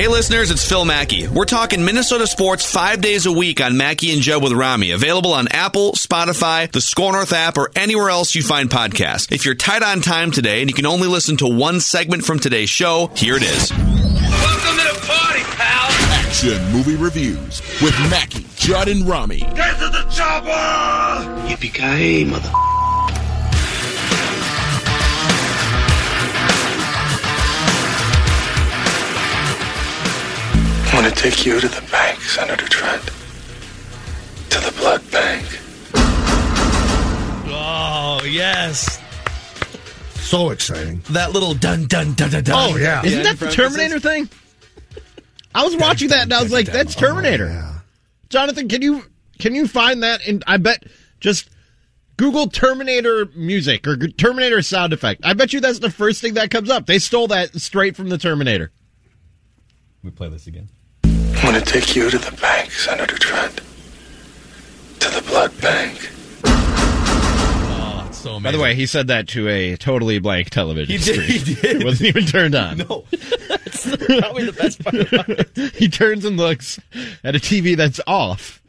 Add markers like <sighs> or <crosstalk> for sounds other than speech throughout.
Hey listeners, it's Phil Mackey. We're talking Minnesota sports five days a week on Mackey and Judd with Rami. Available on Apple, Spotify, the SKOR North app, or anywhere else you find podcasts. If you're tight on time today and you can only listen to one segment from today's show, here it is. Welcome to the party, pal. Action movie reviews with Mackey, Judd, and Rami. Get to the chopper. Yippee-ki-yay, mother... take you to the bank, Senator Trent. To the blood bank. Oh, yes. So exciting. That little dun dun dun dun dun. Oh, yeah. Isn't that the Terminator thing? I was watching that and I was like, that's Terminator. Oh, yeah. Jonathan, can you can you find that? And I bet just Google Terminator music or Terminator sound effect. I bet you that's the first thing that comes up. They stole that straight from the Terminator. We play this again. I want to take you to the bank, Senator Trent. To the blood bank. Oh, it's so amazing. By the way, he said that to a totally blank television He did- he <laughs> did. It wasn't even turned on. no, <laughs> that's probably the best part about it. he turns and looks at a TV that's off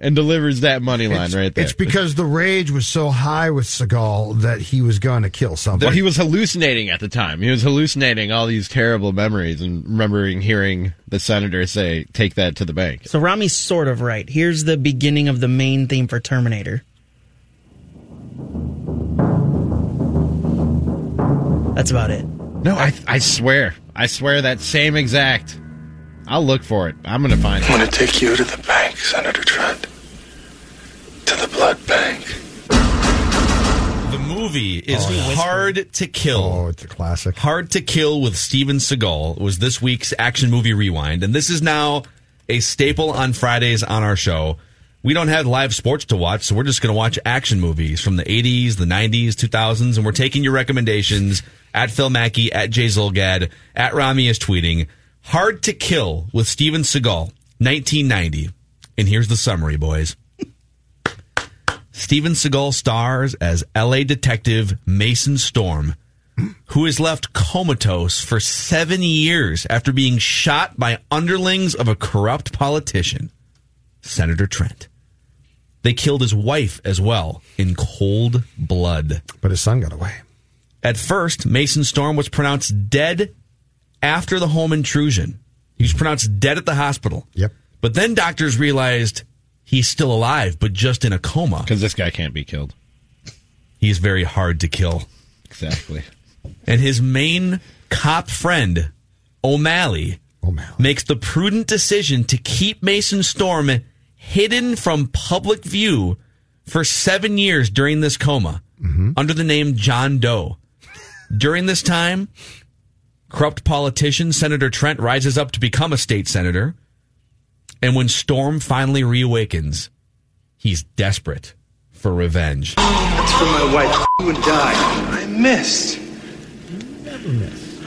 and delivers that money line It's, right there. it's because the rage was so high with Seagal that he was going to kill somebody. Well, he was hallucinating at the time. He was hallucinating all these terrible memories and remembering hearing the senator say, "Take that to the bank." So Rami's sort of right. Here's the beginning of the main theme for Terminator. That's about it. No, I I swear, I swear that same exact. I'll look for it. I'm gonna find it. I'm going to take you to the bank, Senator Trent. To the blood bank. The movie is oh, hard to kill. oh, it's a classic. Hard to Kill with Steven Seagal was this week's action movie rewind, and this is now a staple on Fridays on our show. We don't have live sports to watch, so we're just going to watch action movies from the 80s, the 90s, 2000s, and we're taking your recommendations at Phil Mackey, at Jay Zulgad, at Rami is tweeting. Hard to Kill with Steven Seagal, 1990. And here's the summary, boys. Steven Seagal stars as LA detective Mason Storm, who is left comatose for seven years after being shot by underlings of a corrupt politician, Senator Trent. They killed his wife as well in cold blood. But his son got away. At first, Mason Storm was pronounced dead after the home intrusion. He was pronounced dead at the hospital. Yep. But then doctors realized he's still alive, but just in a coma. Because this guy can't be killed. He's very hard to kill. Exactly. And his main cop friend, O'Malley, O'Malley. makes the prudent decision to keep Mason Storm hidden from public view for seven years during this coma mm-hmm. under the name John Doe. During this time, corrupt politician Senator Trent rises up to become a state senator. And when Storm finally reawakens, he's desperate for revenge. That's for my wife. You would die. I missed.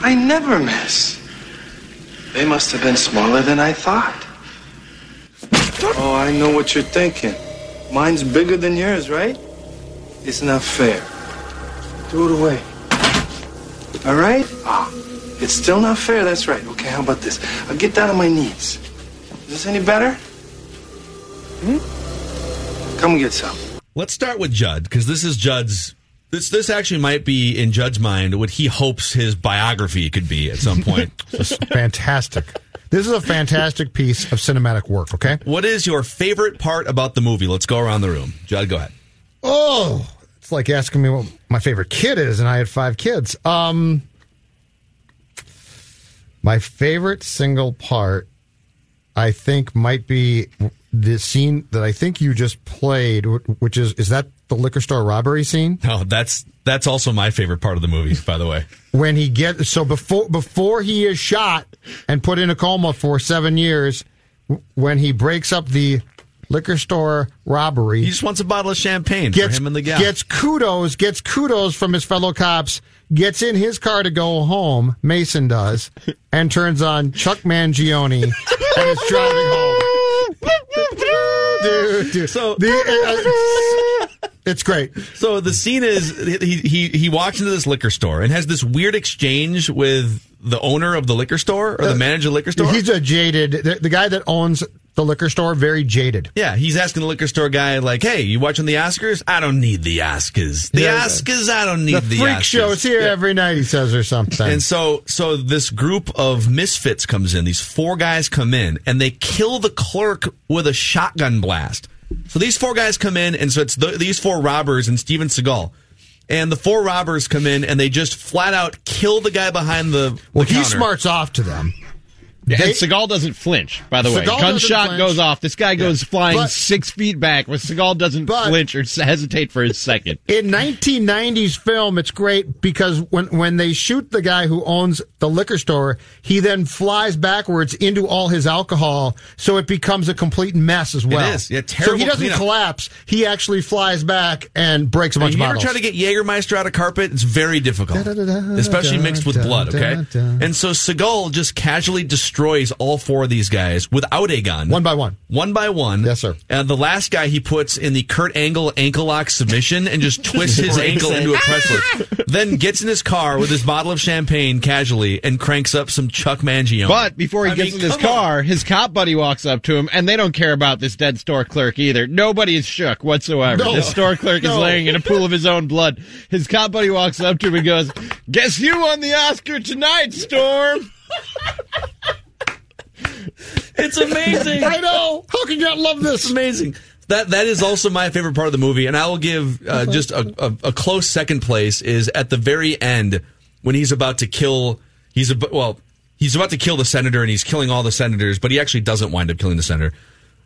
I never miss. They must have been smaller than I thought. Oh, I know what you're thinking. Mine's bigger than yours, right? It's not fair. Throw it away. All right? Ah, it's still not fair. That's right. Okay, how about this? I'll get down on my knees. Is this any better? Hmm? Come get some. Let's start with Judd because this is Judd's. This this actually might be in Judd's mind what he hopes his biography could be at some point. <laughs> Fantastic. This is a fantastic piece of cinematic work, okay? what is your favorite part about the movie? Let's go around the room. Judd, go ahead. Oh, it's like asking me what my favorite kid is, and I had five kids. Um, my favorite single part, I think, might be the scene that I think you just played, which is is that the liquor store robbery scene? Oh, that's that's also my favorite part of the movie, by the way. When he gets so before before he is shot and put in a coma for seven years, when he breaks up the liquor store robbery, He just wants a bottle of champagne gets for him and the gal. gets kudos gets kudos from his fellow cops. Gets in his car to go home. Mason does, and turns on Chuck Mangione and is driving home. Dude, dude. So- the, uh, it's, great. So the scene is he, he he walks into this liquor store and has this weird exchange with the owner of the liquor store or the manager of the liquor store. He's a jaded. The, the guy that owns the liquor store, very jaded. yeah, he's asking the liquor store guy like, "Hey, you watching the Oscars? I don't need the Oscars. The Yeah. Oscars, I don't need The the, freak Oscars." show's here every night. He says or something. And so, so this group of misfits comes in. These four guys come in, and they kill the clerk with a shotgun blast. So these four guys come in, and so it's the, these four robbers and Steven Seagal. And the four robbers come in, and they just flat out kill the guy behind the. well, the he counter. smarts off to them. Yeah, They- and Seagal doesn't flinch, by the way. Seagal doesn't Gunshot goes off. This guy goes flying But- six feet back, where Seagal doesn't But- flinch or hesitate for a second. In 1990s film, it's great because when when they shoot the guy who owns the liquor store, he then flies backwards into all his alcohol, so it becomes a complete mess as well. is. Yeah, so he doesn't cleanup. collapse. He actually flies back and breaks a bunch If of you ever bottles. try to get Jägermeister out of carpet, it's very difficult, especially mixed with blood. Okay, and so Seagal just casually destroys all four of these guys without a gun, one by one. one by one. Yes, sir. And the last guy he puts in the Kurt Angle ankle lock submission and just <laughs> twists his ankle into a ah! press lift. then gets in his car with his bottle of champagne casually and cranks up some Chuck Mangione. But before he I gets mean, in his come on. car, his cop buddy walks up to him, and they don't care about this dead store clerk either. Nobody is shook whatsoever. No. The store clerk is laying in a pool of his own blood. His cop buddy walks up to him and goes, "Guess you won the Oscar tonight, Storm." It's amazing. I know. How can you not love this? It's amazing. That that is also my favorite part of the movie, and I will give uh, just a, a, a close second place is at the very end when he's about to kill. He's about well, he's about to kill the senator, and he's killing all the senators, but he actually doesn't wind up killing the senator.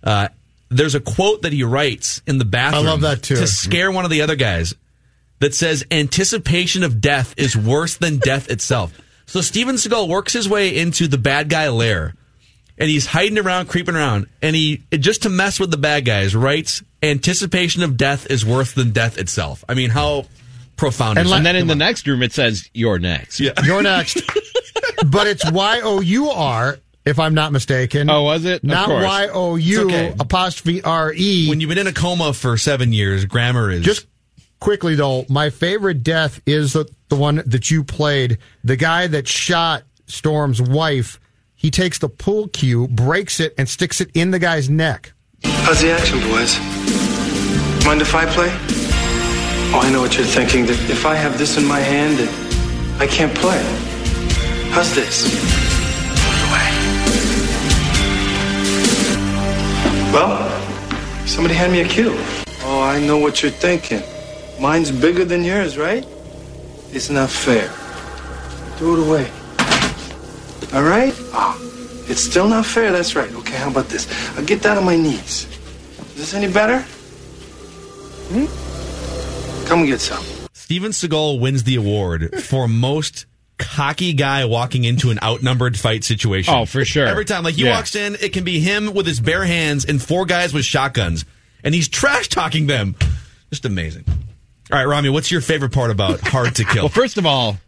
Uh, there's a quote that he writes in the bathroom. I love that, too. To scare one of the other guys that says anticipation of death is worse than death itself. So Steven Seagal works his way into the bad guy lair and he's hiding around, creeping around, and he just to mess with the bad guys writes anticipation of death is worse than death itself. I mean, how profound And is like- that? And then in the next room, it says, "You're next." Yeah. You're next. <laughs> but it's Y O U R, if I'm not mistaken. Oh, was it? Of Not course. Y O U It's okay. apostrophe R E. When you've been in a coma for seven years, grammar is Just quickly though, my favorite death is the, the one that you played. The guy that shot Storm's wife. He takes the pool cue, breaks it, and sticks it in the guy's neck. How's the action, boys? Mind if I play? Oh, I know what you're thinking. That if I have this in my hand, that I can't play. How's this? Away. Well, somebody hand me a cue. Oh, I know what you're thinking. Mine's bigger than yours, right? It's not fair. Throw it away. All right? Ah, it's still not fair. That's right. Okay, how about this? I'll get down on my knees. Is this any better? Hmm? Come get some. Steven Seagal wins the award for most cocky guy walking into an outnumbered fight situation. Oh, for sure. Every time, like he Yeah. walks in, it can be him with his bare hands and four guys with shotguns, and he's trash talking them. Just amazing. All right, Rami, what's your favorite part about Hard to Kill? Well, first of all,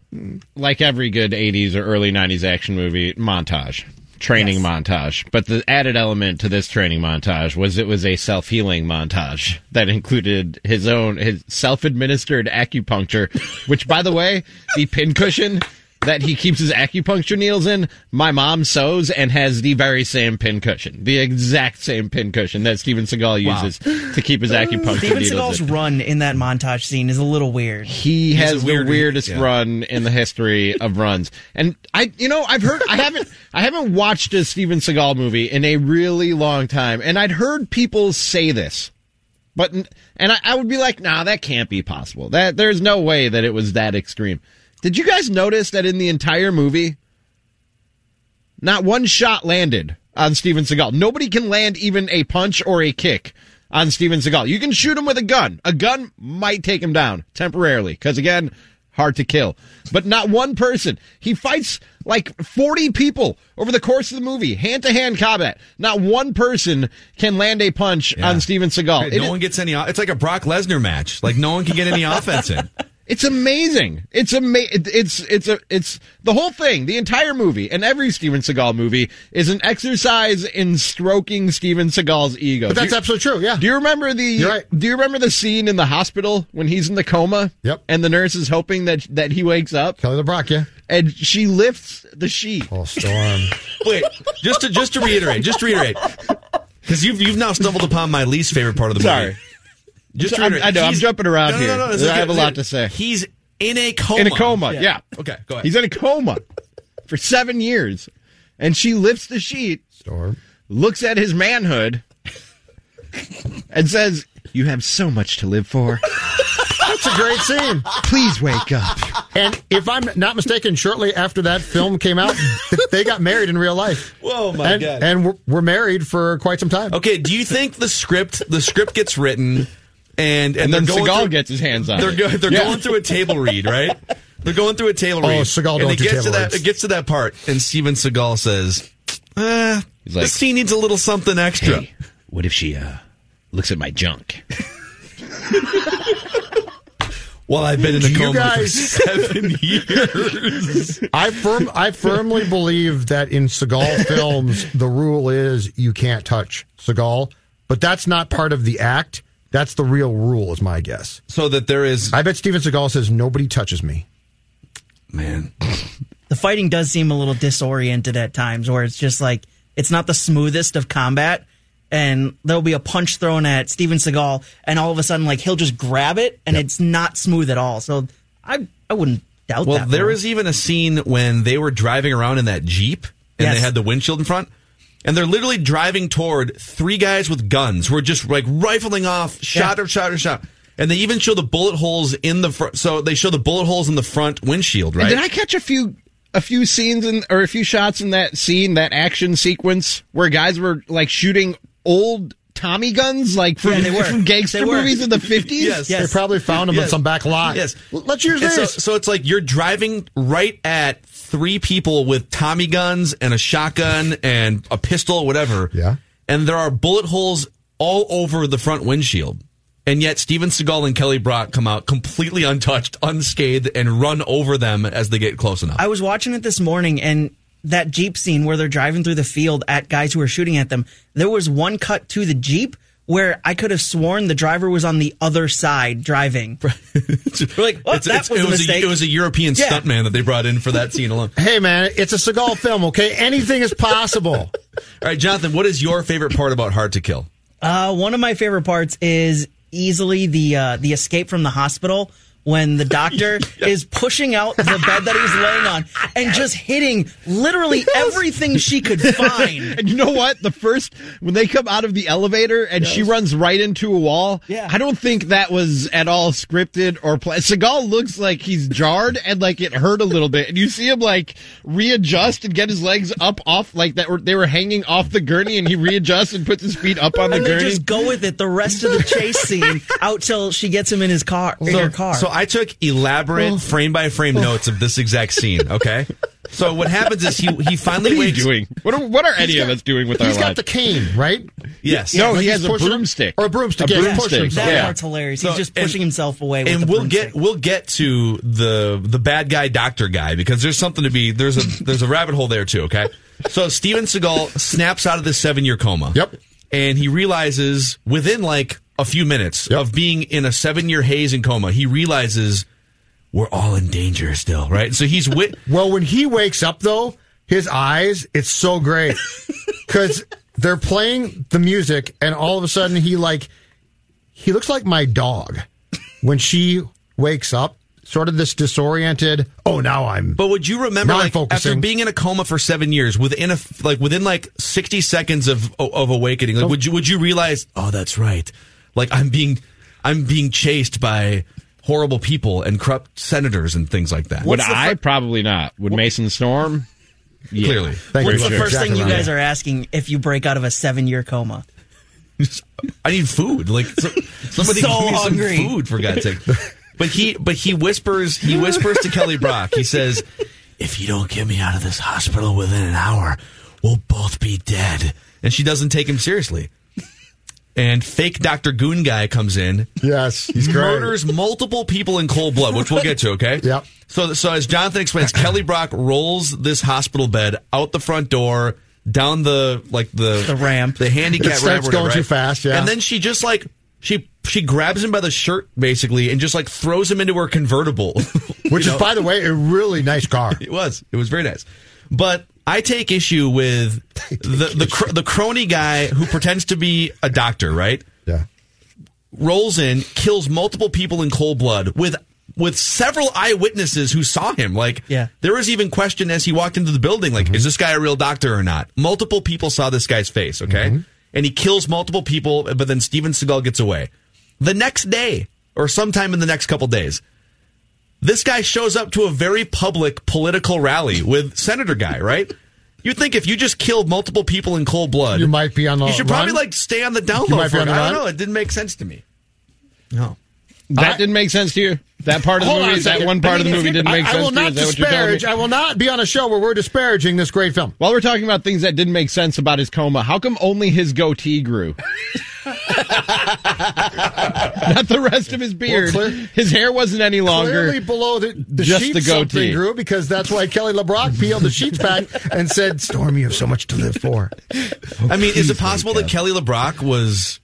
like every good 80s or early 90s action movie, montage. Training montage. But the added element to this training montage was it was a self healing montage that included his own, his self administered acupuncture, which, by the way, the pincushion that he keeps his acupuncture needles in, my mom sews and has the very same pincushion. The exact same pincushion that Steven Seagal Wow. uses to keep his acupuncture Steven needles Steven Seagal's in. run in that montage scene is a little weird. He He's has weird- the weirdest yeah. run in the history of runs. And I, you know, I've heard, I haven't, I haven't watched a Steven Seagal movie in a really long time. And I'd heard people say this, but, and I, I would be like, nah, that can't be possible. That, there's no way that it was that extreme. Did you guys notice that in the entire movie, not one shot landed on Steven Seagal? Nobody can land even a punch or a kick on Steven Seagal. You can shoot him with a gun. A gun might take him down temporarily because again, hard to kill. But not one person. He fights like 40 people over the course of the movie, hand to hand combat. Not one person can land a punch Yeah. on Steven Seagal. Right, It no is- one gets any. It's like a Brock Lesnar match. Like no one can get any <laughs> offense in. It's amazing. It's ama- It's it's a it's the whole thing. The entire movie and every Steven Seagal movie is an exercise in stroking Steven Seagal's ego. But that's you- absolutely true. Yeah. Do you remember the? Right. Do you remember the scene in the hospital when he's in the coma? Yep. And the nurse is hoping that that he wakes up, Kelly LeBrock, yeah. and she lifts the sheet. Oh, Storm. <laughs> Wait, just to just to reiterate, just to reiterate, because you've you've now stumbled upon my least favorite part of the movie. Sorry. Just to I'm- I know, I'm jumping around no, no, here. No, no, it's I okay. have a lot to say. He's in a coma. In a coma. Yeah. Okay, go ahead. He's in a coma for seven years, and she lifts the sheet, Storm. looks at his manhood, and says, "You have so much to live for. That's a great scene. Please wake up." And if I'm not mistaken, shortly after that film came out, they got married in real life. Whoa, my and, God. And were, were married for quite some time. Okay, do you think the script the script gets written and and, And then they're Seagal through- gets his hands on They're it. go, they're Yeah. going through a table read, right? <laughs> They're going through a table Oh, read. Seagal and don't it do gets to table that reads. it gets to that part, and Steven Seagal says, uh, He's like, "This scene needs a little something extra." Hey, what if she uh, looks at my junk? <laughs> Well, I've been in a coma guys- for <laughs> seven years. I firm I firmly believe that in Seagal films the rule is you can't touch Seagal, but that's not part of the act. That's the real rule, is my guess. so that there is, I bet Steven Seagal says nobody touches me. man. the fighting does seem a little disoriented at times where it's just like it's not the smoothest of combat and there'll be a punch thrown at Steven Seagal and all of a sudden like he'll just grab it and it's not smooth at all. So I I wouldn't doubt Well, that. there for is even a scene when they were driving around in that Jeep and Yes. they had the windshield in front. And they're literally driving toward three guys with guns who are just like rifling off shot Yeah. or shot or shot. And they even show the bullet holes in the front. So they show the bullet holes in the front windshield, right? And did I catch a few a few scenes in or a few shots in that scene, that action sequence where guys were like shooting old Tommy guns, like from, Yeah, they were. from gangster They were. movies in the fifties? Yes. Yes. They probably found them on Yes. some back lot. Yes. L- Let's use And so, so it's like you're driving right at three people with Tommy guns and a shotgun and a pistol, whatever. Yeah. And there are bullet holes all over the front windshield. And yet Steven Seagal and Kelly Brock come out completely untouched, unscathed, and run over them as they get close enough. I was watching it this morning and that Jeep scene where they're driving through the field at guys who are shooting at them, there was one cut to the Jeep where I could have sworn the driver was on the other side driving. <laughs> We're like, oh, It's- that it's- was it, a was mistake. a, it was a European Yeah. stuntman that they brought in for that scene alone. <laughs> hey man, it's a Seagal film, okay? Anything is possible. <laughs> All right, Jonathan, what is your favorite part about Hard to Kill? Uh, one of my favorite parts is easily the uh, the escape from the hospital when the doctor <laughs> is pushing out the bed that he's laying on and just hitting literally everything she could <laughs> find. And you know what? The first when they come out of the elevator and she runs right into a wall. Yeah. I don't think that was at all scripted or planned. Seagal looks like he's jarred and like it hurt a little bit, and you see him like readjust and get his legs up off like that. Were, they were hanging off the gurney, and he readjusts and puts his feet up on the And they gurney. just go with it the rest of the chase scene <laughs> out till she gets him in his car in her car. So I took elaborate oh. frame by frame oh. notes of this exact scene. Okay, so what happens is he he finally what are wakes. doing? What are, what are any He's of us doing with our He's got the cane, right? Yes, no, Like he has a pushing him? broomstick. Or a broomstick, A yeah, broomstick. pushing that Yeah. part's hilarious. So- He's just and- pushing himself away. With and the we'll broomstick. get we'll get to the the bad guy doctor guy because there's something to be there's a there's a rabbit hole there too. Okay, so Steven Seagal snaps out of this seven year coma. Yep. and he realizes within like a few minutes Yep. of being in a seven year haze and coma, he realizes we're all in danger still. Right, so he's with. <laughs> Well, when he wakes up, though, his eyes, it's so great. <laughs> Because they're playing the music, and all of a sudden, he like, he looks like my dog when she wakes up, sort of this disoriented, oh, now I'm. But would you remember, like, after being in a coma for seven years, within a like within like sixty seconds of of awakening, like, would you would you realize? Oh, that's right. Like I'm being I'm being chased by horrible people and corrupt senators and things like that. Would I? Probably not. Would Mason Storm? Yeah. Clearly. Thank What's you. the Sure. first thing Exactly you right. guys are asking if you break out of a seven year coma? <laughs> I need food. Like so, somebody So give me hungry. some food for God's sake. But he but he whispers he whispers to Kelly Brock. He says, "If you don't get me out of this hospital within an hour, we'll both be dead." And she doesn't take him seriously. And fake Dr. Goon guy comes in, Yes, he's great. murders multiple people in cold blood, which we'll get to, okay? <laughs> Yep. So, so as Jonathan explains, Kelly Brock rolls this hospital bed out the front door, down the like the The ramp. the handicap It starts ramp, or whatever, going too right? fast, yeah. And then she just like she she grabs him by the shirt basically and just like throws him into her convertible, <laughs> Which You is, by the way, a really nice car. <laughs> It was. It was very nice. But I take issue with <laughs> the the, cr- the crony guy who pretends to be a doctor, right? Yeah. rolls in, kills multiple people in cold blood with with several eyewitnesses who saw him. Like, Yeah. there was even question as he walked into the building, like, is this guy a real doctor or not? Multiple people saw this guy's face, okay? And he kills multiple people, but then Steven Seagal gets away. The next day, or sometime in the next couple days, this guy shows up to a very public political rally with Senator Guy, right? You think if you just killed multiple people in cold blood, You might be on the you should probably run? like stay on the down You low might for be it. on the I don't know. It didn't make sense to me. No. That I- didn't make sense to you. That part of the Hold on movie, that one part I of the movie didn't make I, sense I will not Is you're telling me? disparage. I will not be on a show where we're disparaging this great film. While we're talking about things that didn't make sense about his coma, how come only his goatee grew? <laughs> Not the rest of his beard. clear- his hair wasn't any longer. Clearly below the, the Just sheets the goatee. grew because that's why Kelly LeBrock peeled the sheets back and said, "Storm, you have so much to live for." I mean, is it possible that Kelly LeBrock was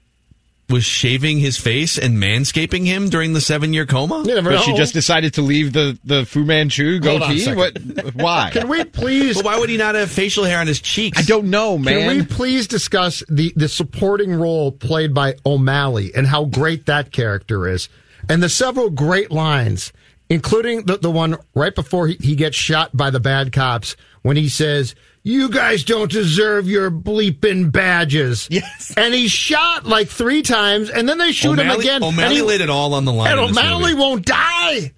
was shaving his face and manscaping him during the seven year coma? You never But know. she just decided to leave the, the Fu Manchu Hold on goatee? What? Why? Can we please? But why would he not have facial hair on his cheeks? I don't know, man. Can man. we please discuss the, the supporting role played by O'Malley and how great that character is, and the several great lines, including the, the one right before he, he gets shot by the bad cops when he says, "You guys don't deserve your bleeping badges." Yes. and he's shot like three times, and then they shoot him O'Malley, again. and O'Malley he- laid it all on the line. and in this O'Malley movie. won't die.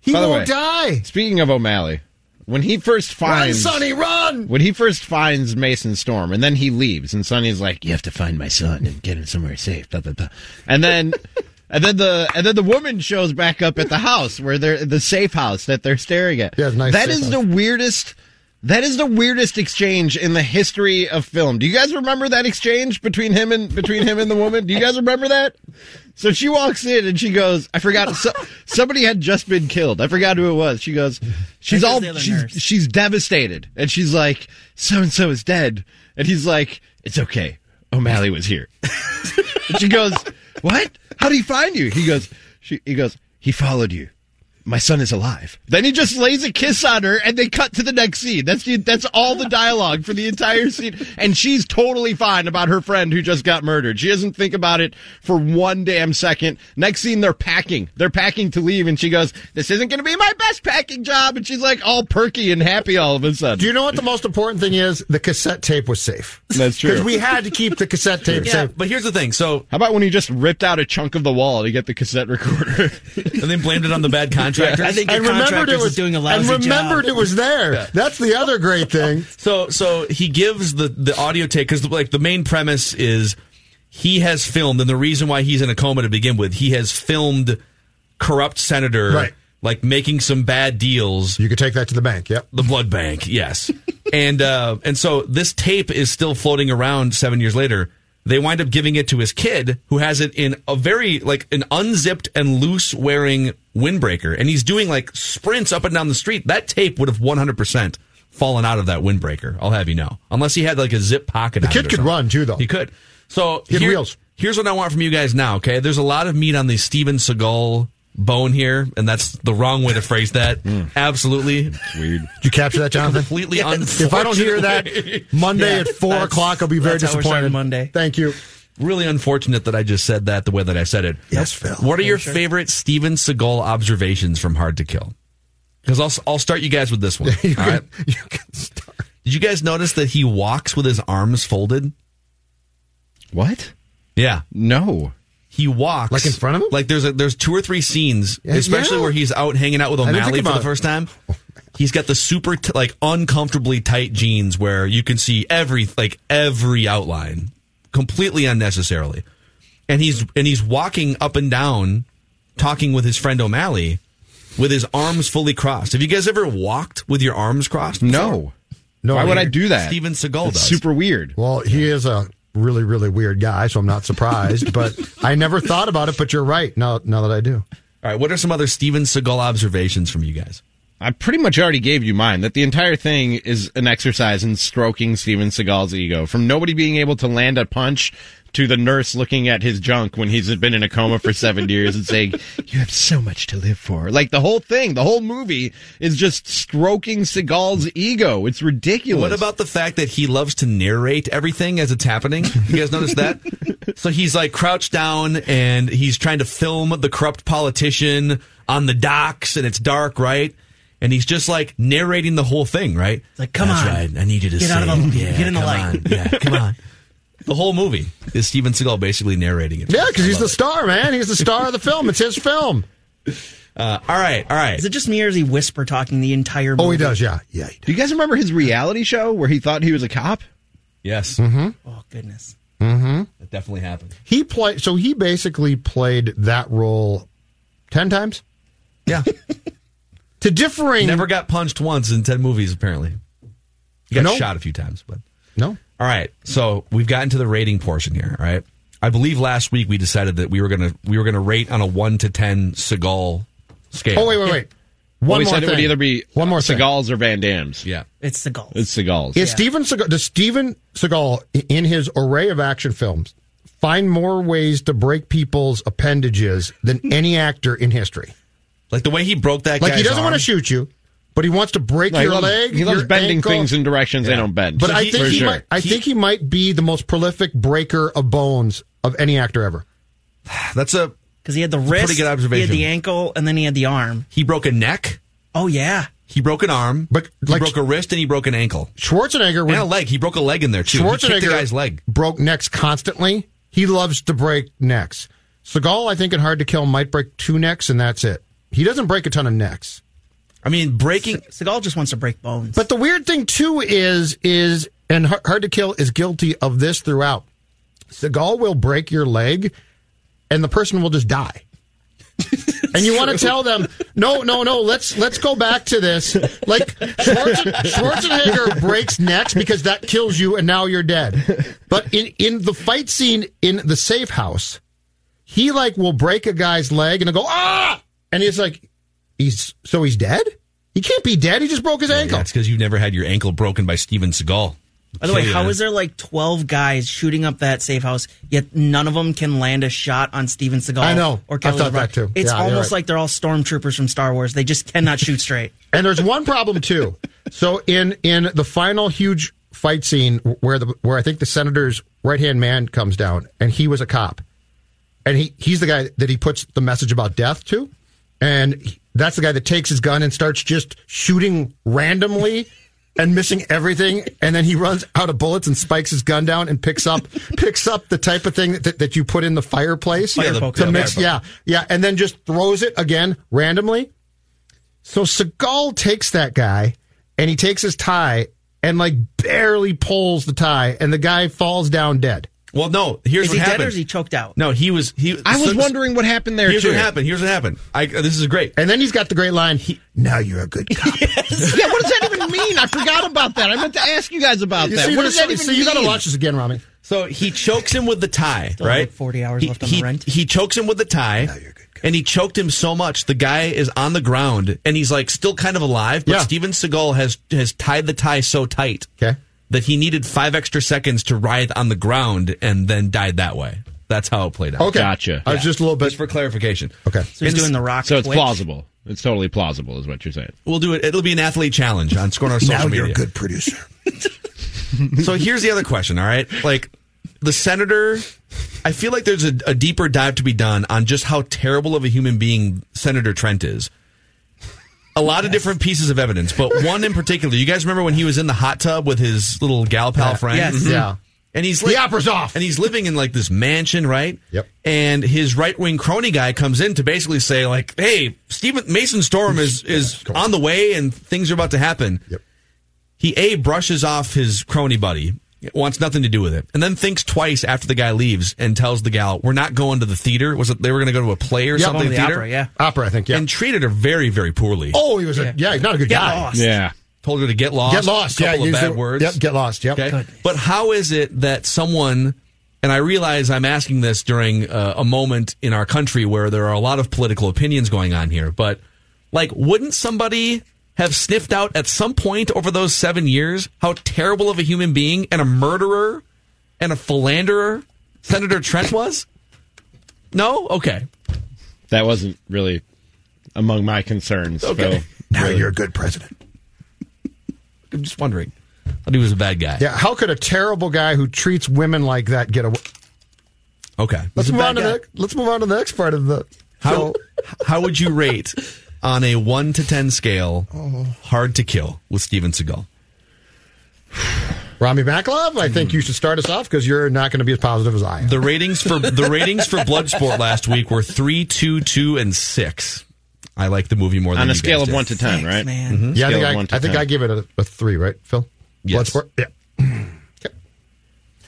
He By won't way, die. Speaking of O'Malley, when he first Run, finds Sonny, run! when he first finds Mason Storm, and then he leaves, and Sonny's like, "You have to find my son and get him somewhere safe." Blah, blah, blah. And then, <laughs> and then the and then the woman shows back up at the house where they're the safe house that they're staring at. Yeah, nice That safe is house. the weirdest. That is the weirdest exchange in the history of film. Do you guys remember that exchange between him and between him and the woman? Do you guys remember that? So she walks in and she goes, "I forgot. So, somebody had just been killed. I forgot who it was." She goes, "She's think it was all she's, nurse. she's devastated and she's like so and so is dead and he's like it's okay o'malley was here <laughs> and she goes what how did he find you he goes she, he goes he followed you my son is alive. Then he just lays a kiss on her, and they cut to the next scene. That's the, that's all the dialogue for the entire scene, and she's totally fine about her friend who just got murdered. She doesn't think about it for one damn second. Next scene, they're packing. They're packing to leave, and she goes, "This isn't going to be my best packing job," and she's like all perky and happy all of a sudden. Do you know what the most important thing is? The cassette tape was safe. That's true. Because we had to keep the cassette tape Yeah, safe. but here's the thing. So, How about when he just ripped out a chunk of the wall to get the cassette recorder? <laughs> and then blamed it on the bad <laughs> contractors. I think And remembered it was doing a and remembered job. it was there. That's the other great thing. <laughs> So so he gives the the audio tape because like the main premise is he has filmed and the reason why he's in a coma to begin with he has filmed corrupt senator Right. like making some bad deals You could take that to the bank. Yep. the blood bank yes <laughs> and uh and so this tape is still floating around seven years later they wind up giving it to his kid who has it in a very like an unzipped and loose wearing windbreaker and he's doing like sprints up and down the street that tape would have 100% fallen out of that windbreaker i'll have you know unless he had like a zip pocket The on kid it or could something. run, too, though. he could so He had wheels. here's what i want from you guys now okay there's a lot of meat on the steven seagal bone here and that's the wrong way to phrase that <laughs> mm. absolutely Weird. <laughs> Did you capture that, Jonathan? completely <laughs> If I don't hear that Monday Yeah, at four o'clock, I'll be very that's how we're disappointed. Monday. Thank you. Really unfortunate that I just said that the way that I said it. Yes, Phil. What are your favorite Steven Seagal observations from Hard to Kill? Because I'll I'll start you guys with this one. <laughs> You all can, right? you can start. Did you guys notice that he walks with his arms folded? What? Yeah, No. he walks Like in front of him? Like there's a, there's two or three scenes, Yeah, especially yeah. where he's out hanging out with O'Malley for the first time. Oh, he's got the super t- like uncomfortably tight jeans where you can see every like every outline completely unnecessarily. And he's and he's walking up and down, talking with his friend O'Malley, with his arms fully crossed. Have you guys ever walked with your arms crossed? No. No, Why would I do that? Steven Seagal It's does. super weird. Well, he is a really, really weird guy, so I'm not surprised. but I never thought about it. But you're right. Now, now that I do, All right. What are some other Steven Seagal observations from you guys? I pretty much already gave you mine. That the entire thing is an exercise in stroking Steven Seagal's ego. From nobody being able to land a punch to the nurse looking at his junk when he's been in a coma for seven <laughs> years and saying, "You have so much to live for." Like the whole thing, the whole movie is just stroking Seagal's ego. It's ridiculous. What about the fact that he loves to narrate everything as it's happening? You guys notice that? <laughs> so he's like crouched down and he's trying to film the corrupt politician on the docks and it's dark, right? And he's just like narrating the whole thing, right? like, come That's on. right. I need you to Get say out of the- it. <laughs> get in the come light. on. Yeah, come on. The whole movie is Steven Seagal basically narrating it. yeah, because he's the it. star, man. He's the star of the film. It's his film. <laughs> Uh, all right, all right. Is it just me or is he whisper talking the entire movie? Oh, he does. Yeah, yeah. He Do you guys remember his reality show where he thought he was a cop? Yes, Mm-hmm. Oh, goodness. Mhm. That definitely happened. He played. So he basically played that role ten times Yeah, <laughs> to differing. never got punched once in ten movies. Apparently, he got No. shot a few times, but. No. All right, so we've gotten to the rating portion here. All right, I believe last week we decided that we were gonna we were gonna rate on a one to ten Seagal scale. Oh wait, wait, wait. One Well, he more said thing. it would either be one more. Seagal's or Van Damme's. yeah. It's Seagal. It's Seagal's. Is Steven Seagal, does Steven Seagal, in his array of action films, find more ways to break people's appendages than any actor in history? Like the way he broke that. Guy. Like he doesn't want to shoot you, but he wants to break No, he your loves, leg. he loves your bending ankle. things in directions they don't bend. But So I he- think he sure. might. I He- think he might be the most prolific breaker of bones of any actor ever. <sighs> That's a Because he had the wrist, pretty good observation. he had the ankle, and then he had the arm. he broke a neck. Oh, yeah. He broke an arm, But, he like- broke a wrist and he broke an ankle Schwarzenegger and a leg. He broke a leg in there too. He Schwarzenegger the guy's leg. broke necks constantly. He loves to break necks. Seagal, I think, in Hard to Kill might break two necks and that's it. He doesn't break a ton of necks. I mean, breaking. Seagal just wants to break bones. But the weird thing too is is and Hard to Kill is guilty of this throughout. Seagal will break your leg, and the person will just die. and you want to tell them, no, no, no. Let's let's go back to this. Like Schwarzen, Schwarzenegger breaks necks because that kills you, and now you're dead. But in in the fight scene in the safe house, he like will break a guy's leg and go ah, and he's like, he's so he's dead. He can't be dead. He just broke his ankle. That's because you've never had your ankle broken by Steven Seagal. By the way, Kill you, how man. is there like 12 guys shooting up that safe house, yet none of them can land a shot on Steven Seagal? I know. Or Kelly I Kelly thought LeBrock? that too. It's Yeah, almost right. like they're all stormtroopers from Star Wars. They just cannot shoot straight. <laughs> And there's one problem too. So in in the final huge fight scene where the where I think the senator's right hand man comes down, and he was a cop, and he he's the guy that he puts the message about death to, and that's the guy that takes his gun and starts just shooting randomly. And missing everything, and then he runs out of bullets and spikes his gun down and picks up <laughs> picks up the type of thing that, that you put in the fireplace Yeah, the- to yeah, mix. fire Yeah, yeah, and then just throws it again randomly. So Seagal takes that guy and he takes his tie and like barely pulls the tie, and the guy falls down dead. Well, no. Here's Is what he happened. dead or is he choked out? No, he was. He. I was so- wondering what happened there Here's too. what happened. Here's what happened. I, uh, this is great. And then he's got the great line, "Now you're a good cop." <laughs> <laughs> Yeah, what does that even mean? I forgot about that. I meant to ask you guys about You that. see, What does that so- even so mean? you got to watch this again, Rami. So he chokes him with the tie, Still right? like 40 hours he, left on he, the rent. He chokes him with the tie, Now you're a good cop. and he choked him so much the guy is on the ground and he's like still kind of alive, but Yeah. Steven Seagal has has tied the tie so tight Okay. That he needed five extra seconds to writhe on the ground and then died that way. That's how it played out. Okay. Gotcha. I was just a little bit. Just for clarification. Okay. So he's And doing the rock. So it's twitch. plausible. It's totally plausible, is what you're saying. We'll do it. It'll be an athlete challenge on Score on our social Now media. you're a good producer. <laughs> so here's the other question, all right? Like the senator, I feel like there's a, a deeper dive to be done on just how terrible of a human being Senator Trent is. A lot of different pieces of evidence, but <laughs> one in particular. You guys remember when he was in the hot tub with his little gal pal friend? Yes. Mhm. Yeah. And he's The like, opera's off. And he's living in like this mansion, right? Yep. And his right wing crony guy comes in to basically say, like, hey, Stephen Mason Storm is <laughs> is on the way and things are about to happen. Yep. He A brushes off his crony buddy wants nothing to do with it, and then thinks twice after the guy leaves and tells the gal, "We're not going to the theater." Was it they were going to go to a play or Yeah, something? the theater? opera, yeah. Opera, I think. Yeah. And treated her very, very poorly. oh, he was a yeah, not a good Get guy. lost. Yeah. Told her to get lost. Get lost. A couple yeah, of bad the- words. Yep, get lost. Yep. Okay. But how is it that someone, and I realize I'm asking this during uh, a moment in our country where there are a lot of political opinions going on here, but like, wouldn't somebody have sniffed out at some point over those seven years how terrible of a human being and a murderer and a philanderer Senator Trent was? No? Okay. That wasn't really among my concerns. Okay. Phil. Now you're a good president. I'm just wondering. I thought he was a bad guy. Yeah. How could a terrible guy who treats women like that get away? Okay. Let's He's move on to guy. the let's move on to the next part of the How <laughs> how would you rate on a one to ten scale Hard to Kill with Steven Seagal? Rami Maklov, I think you should start us off because you're not going to be as positive as I am. The ratings for the ratings for Bloodsport last week were three, two, two, and six. I like the movie more than On a you scale guys of did. one to ten, Thanks, right? man. Mhm. yeah, I think I, I think I give it a, a three, right, Phil? Yes. Bloodsport? Yeah. <clears throat>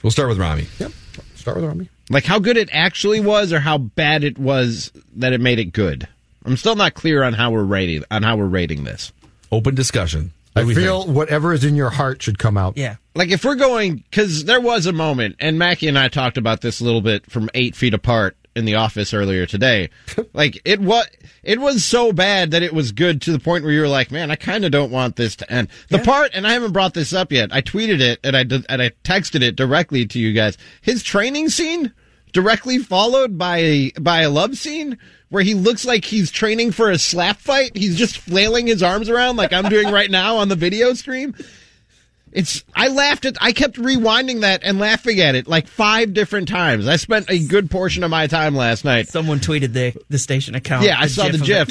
We'll start with Rami. Yep. Start with Rami. Like how good it actually was, or how bad it was that it made it good. I'm still not clear on how we're rating on how we're rating this. Open discussion. I feel think? whatever is in your heart should come out. Yeah. Like if we're going, because there was a moment, and Mackey and I talked about this a little bit from eight feet apart in the office earlier today. <laughs> like it was, it was so bad that it was good to the point where you were like, man, I kind of don't want this to end. The part, and I haven't brought this up yet. I tweeted it and I did, and I texted it directly to you guys. His training scene directly followed by by a love scene where he looks like he's training for a slap fight. He's just flailing his arms around like I'm doing right now on the video stream. It's I laughed at I kept rewinding that and laughing at it like five different times. I spent a good portion of my time last night. Someone tweeted the the station account. Yeah, I saw the GIF.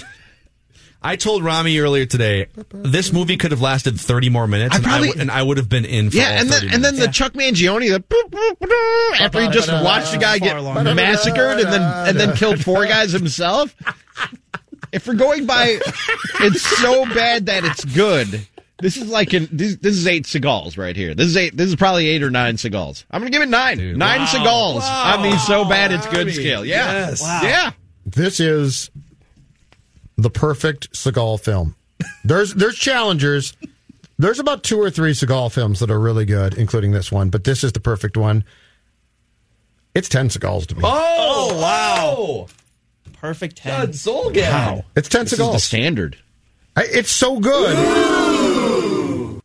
It. I told Rami earlier today this movie could have lasted 30 more minutes, I and, probably- I w- and I would have been in for Yeah, all and 30 then and then minutes. the Chuck Mangione the boop, boop, boop, after he just watched the guy get massacred and then and then killed four guys himself. If we're going by, it's so bad that it's good. This is like an this, this is eight Seagals right here. This is eight. This is probably eight or nine Seagals. I'm gonna give it nine. Dude, nine wow. Seagals on the so bad it's good Rami, scale. Yeah, yes. Wow. yeah. This is the perfect Seagal film. There's there's challengers. There's about two or three Seagal films that are really good, including this one, but this is the perfect one. It's ten Seagals to me. Oh, oh wow. Perfect ten. God, Zulgad. It's ten This is the standard. I- It's so good.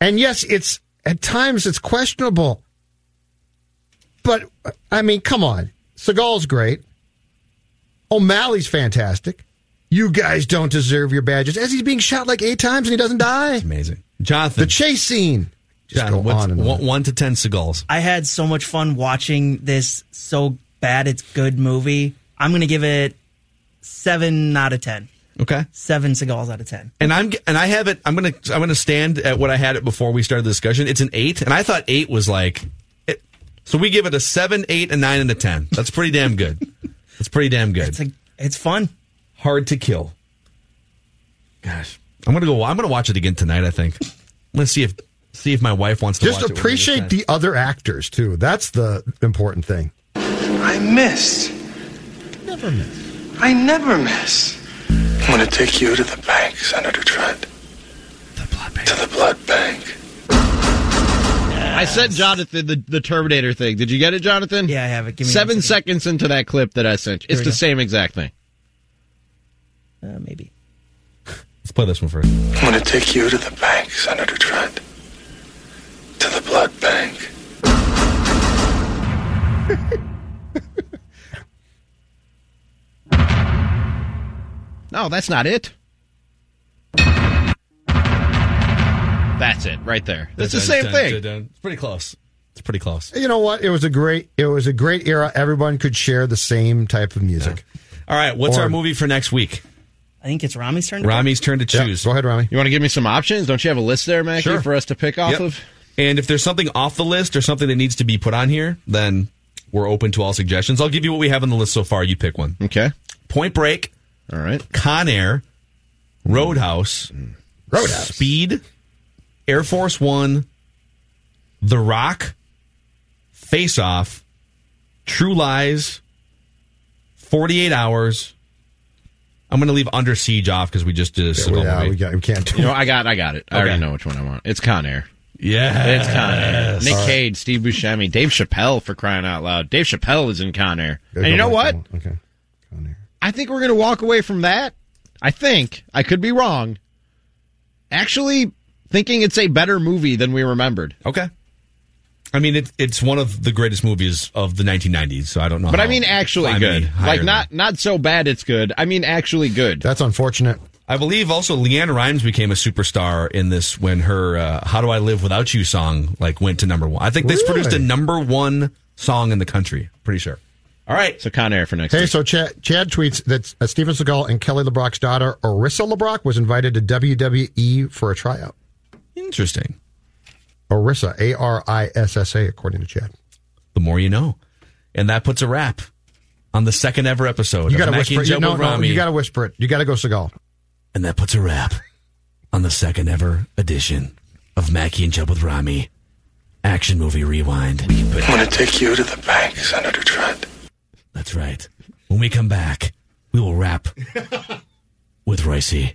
And yes, it's at times it's questionable. But I mean, come on. Seagal's great. O'Malley's fantastic. You guys don't deserve your badges. As he's being shot like eight times and he doesn't die. Amazing. Jonathan. The chase scene. Just Jonathan, go what's on and on. one, one to 10 Seagals. I had so much fun watching this so bad it's good movie. I'm going to give it seven out of ten. Okay. Seven Seagals out of ten. And I'm and I have it. I'm gonna I'm gonna stand at what I had it before we started the discussion. It's an eight, and I thought eight was like, it, so we give it a seven, eight, and nine, and a ten. That's pretty damn good. <laughs> That's pretty damn good. It's like it's fun. Hard to kill. Gosh, I'm gonna go. I'm gonna watch it again tonight. I think. Let's see if see if my wife wants to Just watch it with me appreciate the other actors too. That's the important thing. I missed. Never miss. I never miss. I'm gonna take you to the bank, Senator Trent. The blood bank. To the blood bank. I said Jonathan the, the Terminator thing. Did you get it, Jonathan? Yeah, I have it. Give me Seven seconds into that clip that I sent. you. It's the same exact thing. Uh, maybe. Let's play this one first. I'm gonna take you to the bank, Senator Trent. To the blood bank. <laughs> No, that's not it. That's it, right there. That's the same thing. dun, dun. It's pretty close. It's pretty close. You know what? It was a great. It was a great era. Everyone could share the same type of music. All right, what's Or- our movie for next week? I think it's Rami's turn. to Rami's turn to Yeah, choose. go ahead, Rami. You want to give me some options? Don't you have a list there, Mackey, Sure. for us to pick off Yep. of? And if there's something off the list or something that needs to be put on here, then we're open to all suggestions. I'll give you what we have on the list so far. You pick one. Okay. Point Break, All right. Con Air, Roadhouse, mm. Roadhouse. Speed, Air Force One, The Rock, Face Off, True Lies, 48 Hours. I'm going to leave Under Siege off because we just did a Seagal yeah, movie. we, got, we can't do You know, I got, I got it. I already Okay. know which one I want. It's Con Air. Yeah. It's Con Air. Nick All right. Cage, Steve Buscemi, Dave Chappelle for crying out loud. Dave Chappelle is in Con Air. Gotta And you know what? to one. Okay. I think we're going to walk away from that. I think. I could be wrong. Actually, thinking it's a better movie than we remembered. Okay. I mean, it, it's one of the greatest movies of the 1990s, so I don't know. But I mean, actually good. higher Like than- not not so bad. It's good. I mean, actually good. That's unfortunate. I believe also LeAnn Rimes became a superstar in this when her uh, "How Do I Live Without You" song like went to number one. I think this produced a number one song in the country. Pretty sure. All right, So Con Air for next Hey, week. so Chad, Chad tweets that uh, Steven Seagal and Kelly LeBrock's daughter, Arissa LeBrock, was invited to WWE for a tryout. interesting. Arissa, A R I S S A, according to Chad. The more you know, and that puts a wrap on the second ever episode You of got to Mackey whisper and it. Joe You, no, no, Rami. you got to whisper it. You got to go Seagal. and that puts a wrap on the second ever edition of Mackey and Joe with Rami action movie rewind. I'm gonna take you to the bank, Senator Trent. That's right. When we come back, we will wrap <laughs> with Roycey.